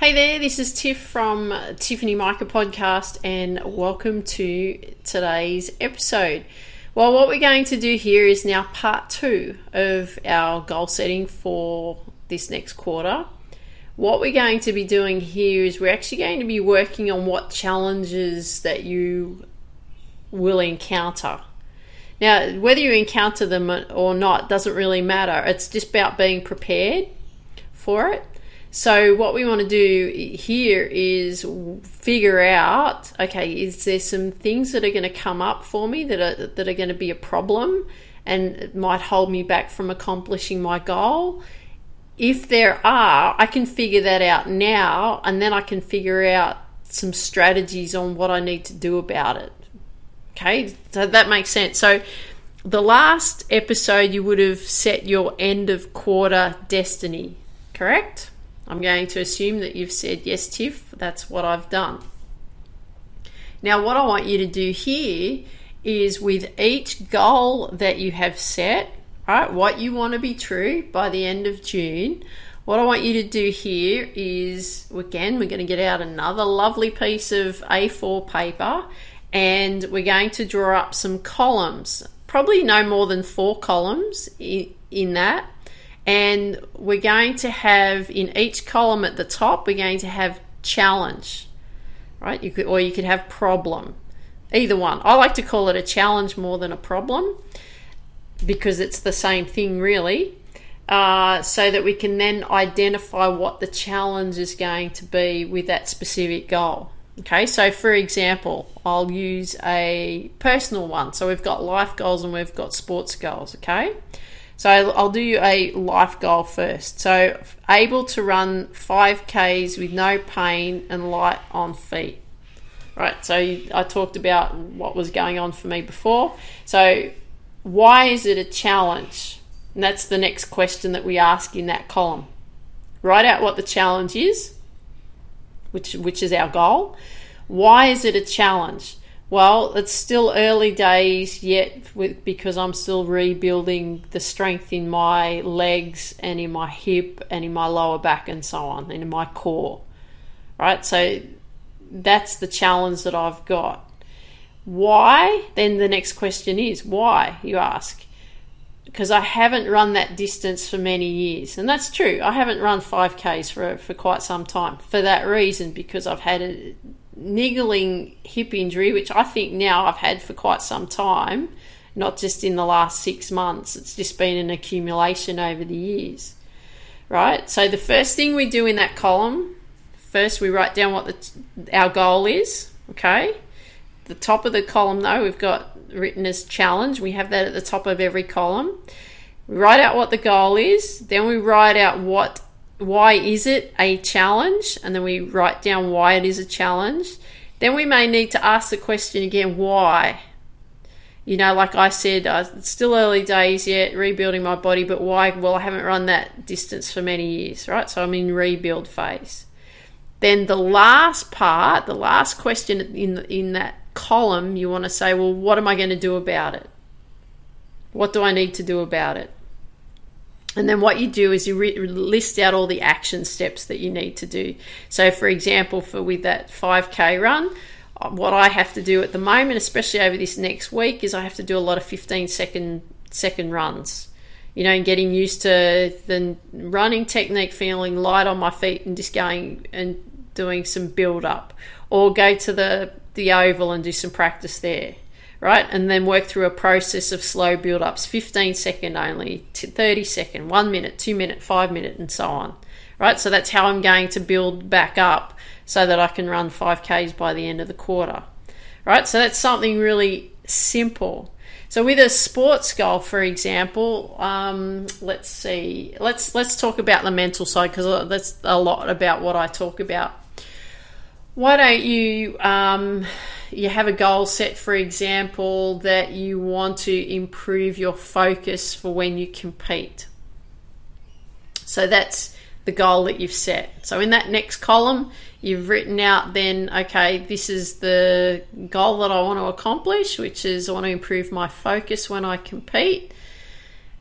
Hey there, this is Tiff from Tiffany Micah Podcast, and welcome to today's episode. Well, what we're going to do here is now part two of our goal setting for this next quarter. What we're going to be doing here is we're actually going to be working on what challenges that you will encounter. Now, whether you encounter them or not doesn't really matter, it's just about being prepared for it so what we want to do here is figure out okay is there some things that are going to come up for me that are that are going to be a problem and it might hold me back from accomplishing my goal? If there are I can figure that out now and then I can figure out some strategies on what I need to do about it. Okay so that makes sense. So the last episode you would have set your end of quarter destiny correct I'm going to assume that you've said, yes, Tiff, that's what I've done. Now, what I want you to do here is with each goal that you have set, right, what you want to be true by the end of June, what I want you to do here is, again, we're going to get out another lovely piece of A4 paper and we're going to draw up some columns, probably no more than four columns in, in that and we're going to have in each column at the top we're going to have challenge right? You could or you could have problem. Either one. I like to call it a challenge more than a problem because it's the same thing really uh, so that we can then identify what the challenge is going to be with that specific goal. Okay so for example i'll use a personal one. So we've got life goals and we've got sports goals okay so I'll do a life goal first. So able to run 5Ks with no pain and light on feet. Right, so I talked about what was going on for me before. So why is it a challenge? And that's the next question that we ask in that column. Write out what the challenge is, which which is our goal. Why is it a challenge? Well, it's still early days yet with, because I'm still rebuilding the strength in my legs and in my hip and in my lower back and so on, and in my core. Right? So that's the challenge that I've got. Why? Then the next question is why, you ask? Because I haven't run that distance for many years. And that's true. I haven't run 5Ks for, for quite some time for that reason, because I've had a niggling hip injury, which I think now I've had for quite some time, not just in the last six months. It's just been an accumulation over the years, right? So the first thing we do in that column, first we write down what the, our goal is, okay? The top of the column, though, we've got written as challenge. We have that at the top of every column. We write out what the goal is, then we write out what why is it a challenge? And then we write down why it is a challenge. Then we may need to ask the question again, why? You know, like I said, uh, it's still early days yet, rebuilding my body, but why? Well, I haven't run that distance for many years, right? So I'm in rebuild phase. Then the last part, the last question in in that column, you want to say, well, what am I going to do about it? What do I need to do about it? And then what you do is you re- list out all the action steps that you need to do. So, for example, for with that 5k run, uh, what I have to do at the moment, especially over this next week, is I have to do a lot of 15 second second runs. You know, and getting used to the running technique, feeling light on my feet, and just going and doing some build up, or go to the the oval and do some practice there right? And then work through a process of slow build ups 15 second only, 30 second, one minute, two minute, five minute, and so on, right? So that's how I'm going to build back up so that I can run 5Ks by the end of the quarter, right? So that's something really simple. So with a sports goal, for example, um, let's see, let's let's talk about the mental side because that's a lot about what I talk about. Why don't you um, you have a goal set, for example, that you want to improve your focus for when you compete. So that's the goal that you've set. So in that next column, you've written out then, okay, this is the goal that I want to accomplish, which is I want to improve my focus when I compete.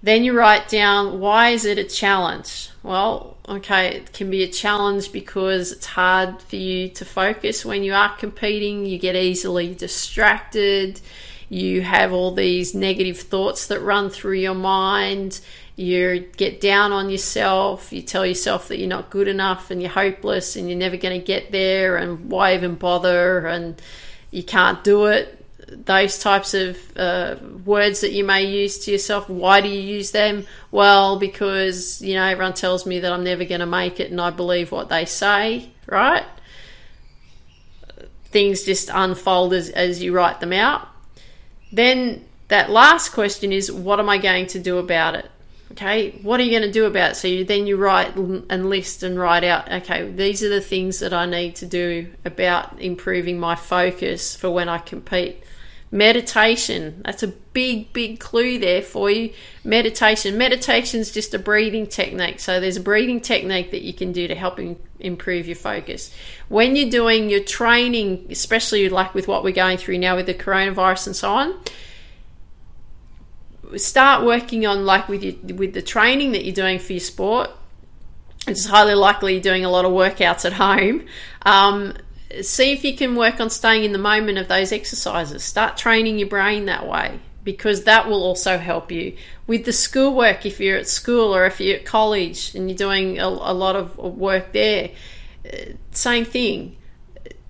Then you write down why is it a challenge? Well, okay, it can be a challenge because it's hard for you to focus when you are competing. You get easily distracted. You have all these negative thoughts that run through your mind you get down on yourself, you tell yourself that you're not good enough and you're hopeless and you're never going to get there and why even bother and you can't do it. Those types of uh, words that you may use to yourself, why do you use them? Well, because, you know, everyone tells me that I'm never going to make it and I believe what they say, right? Things just unfold as, as you write them out. Then that last question is, what am I going to do about it? okay what are you going to do about it so you, then you write and list and write out okay these are the things that i need to do about improving my focus for when i compete meditation. That's a big big clue there for you. Meditation. Meditation is just a breathing technique. So there's a breathing technique that you can do to help improve your focus. When you're doing your training especially like with what we're going through now with the coronavirus and so on start working on like with your with the training that you're doing for your sport. It's highly likely you're doing a lot of workouts at home. Um, see if you can work on staying in the moment of those exercises. Start training your brain that way because that will also help you with the schoolwork if you're at school or if you're at college and you're doing a, a lot of work there. Uh, same thing.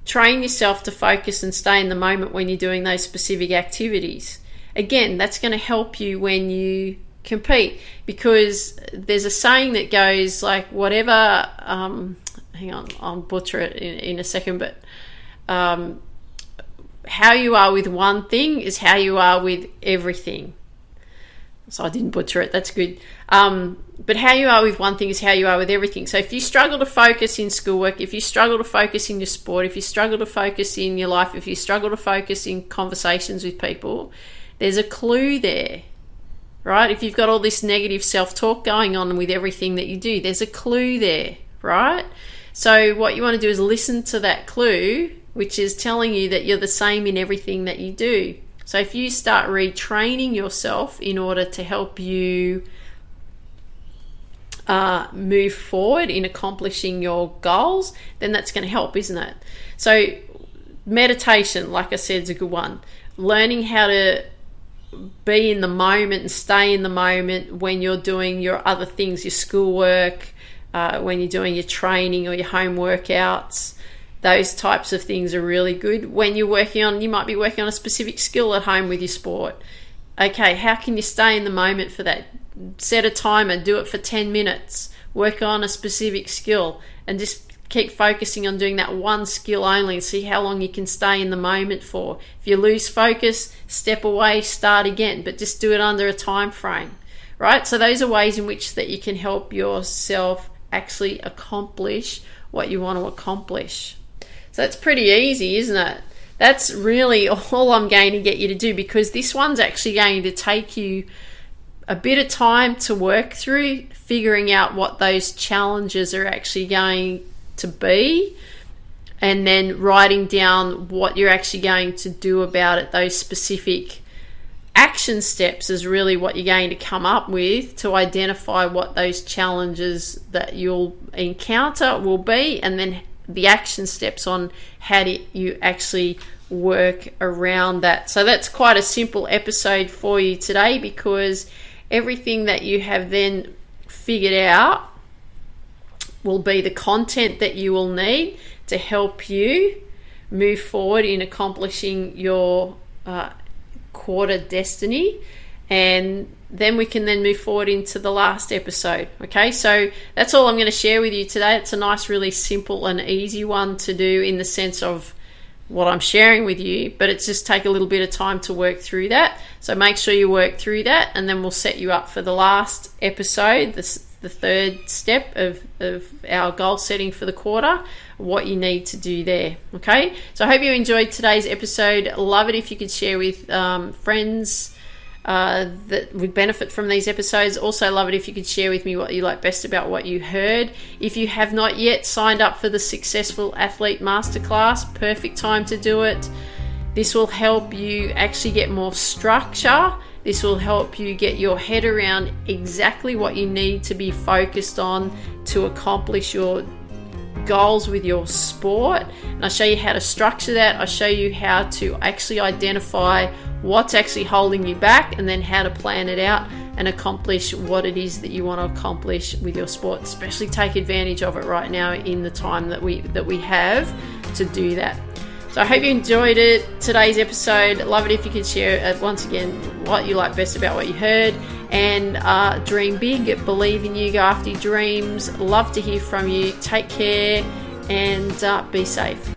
Train yourself to focus and stay in the moment when you're doing those specific activities again, that's going to help you when you compete because there's a saying that goes like, whatever, um, hang on, I'll butcher it in, in a second, but um, how you are with one thing is how you are with everything. So I didn't butcher it, that's good. Um, but how you are with one thing is how you are with everything. So if you struggle to focus in schoolwork, if you struggle to focus in your sport, if you struggle to focus in your life, if you struggle to focus in conversations with people, there's a clue there, right? If you've got all this negative self talk going on with everything that you do, there's a clue there, right? So, what you want to do is listen to that clue, which is telling you that you're the same in everything that you do. So, if you start retraining yourself in order to help you uh, move forward in accomplishing your goals, then that's going to help, isn't it? So, meditation, like I said, is a good one. Learning how to be in the moment and stay in the moment when you're doing your other things, your schoolwork, uh, when you're doing your training or your home workouts. Those types of things are really good. When you're working on, you might be working on a specific skill at home with your sport. Okay, how can you stay in the moment for that? Set a timer, do it for 10 minutes, work on a specific skill, and just keep focusing on doing that one skill only and see how long you can stay in the moment for. If you lose focus, step away, start again, but just do it under a time frame. Right? So those are ways in which that you can help yourself actually accomplish what you want to accomplish. So that's pretty easy, isn't it? That's really all I'm going to get you to do because this one's actually going to take you a bit of time to work through figuring out what those challenges are actually going to be and then writing down what you're actually going to do about it, those specific action steps is really what you're going to come up with to identify what those challenges that you'll encounter will be, and then the action steps on how do you actually work around that. So that's quite a simple episode for you today because everything that you have then figured out will be the content that you will need to help you move forward in accomplishing your uh, quarter destiny and then we can then move forward into the last episode okay? So that's all i'm going to share with you today. It's a nice really simple and easy one to do in the sense of what i'm sharing with you but it's just take a little bit of time to work through that. So make sure you work through that and then we'll set you up for the last episode the, the third step of, of our goal setting for the quarter what you need to do there okay so i hope you enjoyed today's episode love it if you could share with um, friends uh, that would benefit from these episodes. Also, love it if you could share with me what you like best about what you heard. If you have not yet signed up for the Successful Athlete Masterclass, perfect time to do it. This will help you actually get more structure. This will help you get your head around exactly what you need to be focused on to accomplish your goals with your sport. And I show you how to structure that. I show you how to actually identify what's actually holding you back and then how to plan it out and accomplish what it is that you want to accomplish with your sport especially take advantage of it right now in the time that we that we have to do that so I hope you enjoyed it today's episode love it if you could share uh, once again what you like best about what you heard and uh, dream big. Believe in you go after your dreams. Love to hear from you. Take care and uh, be safe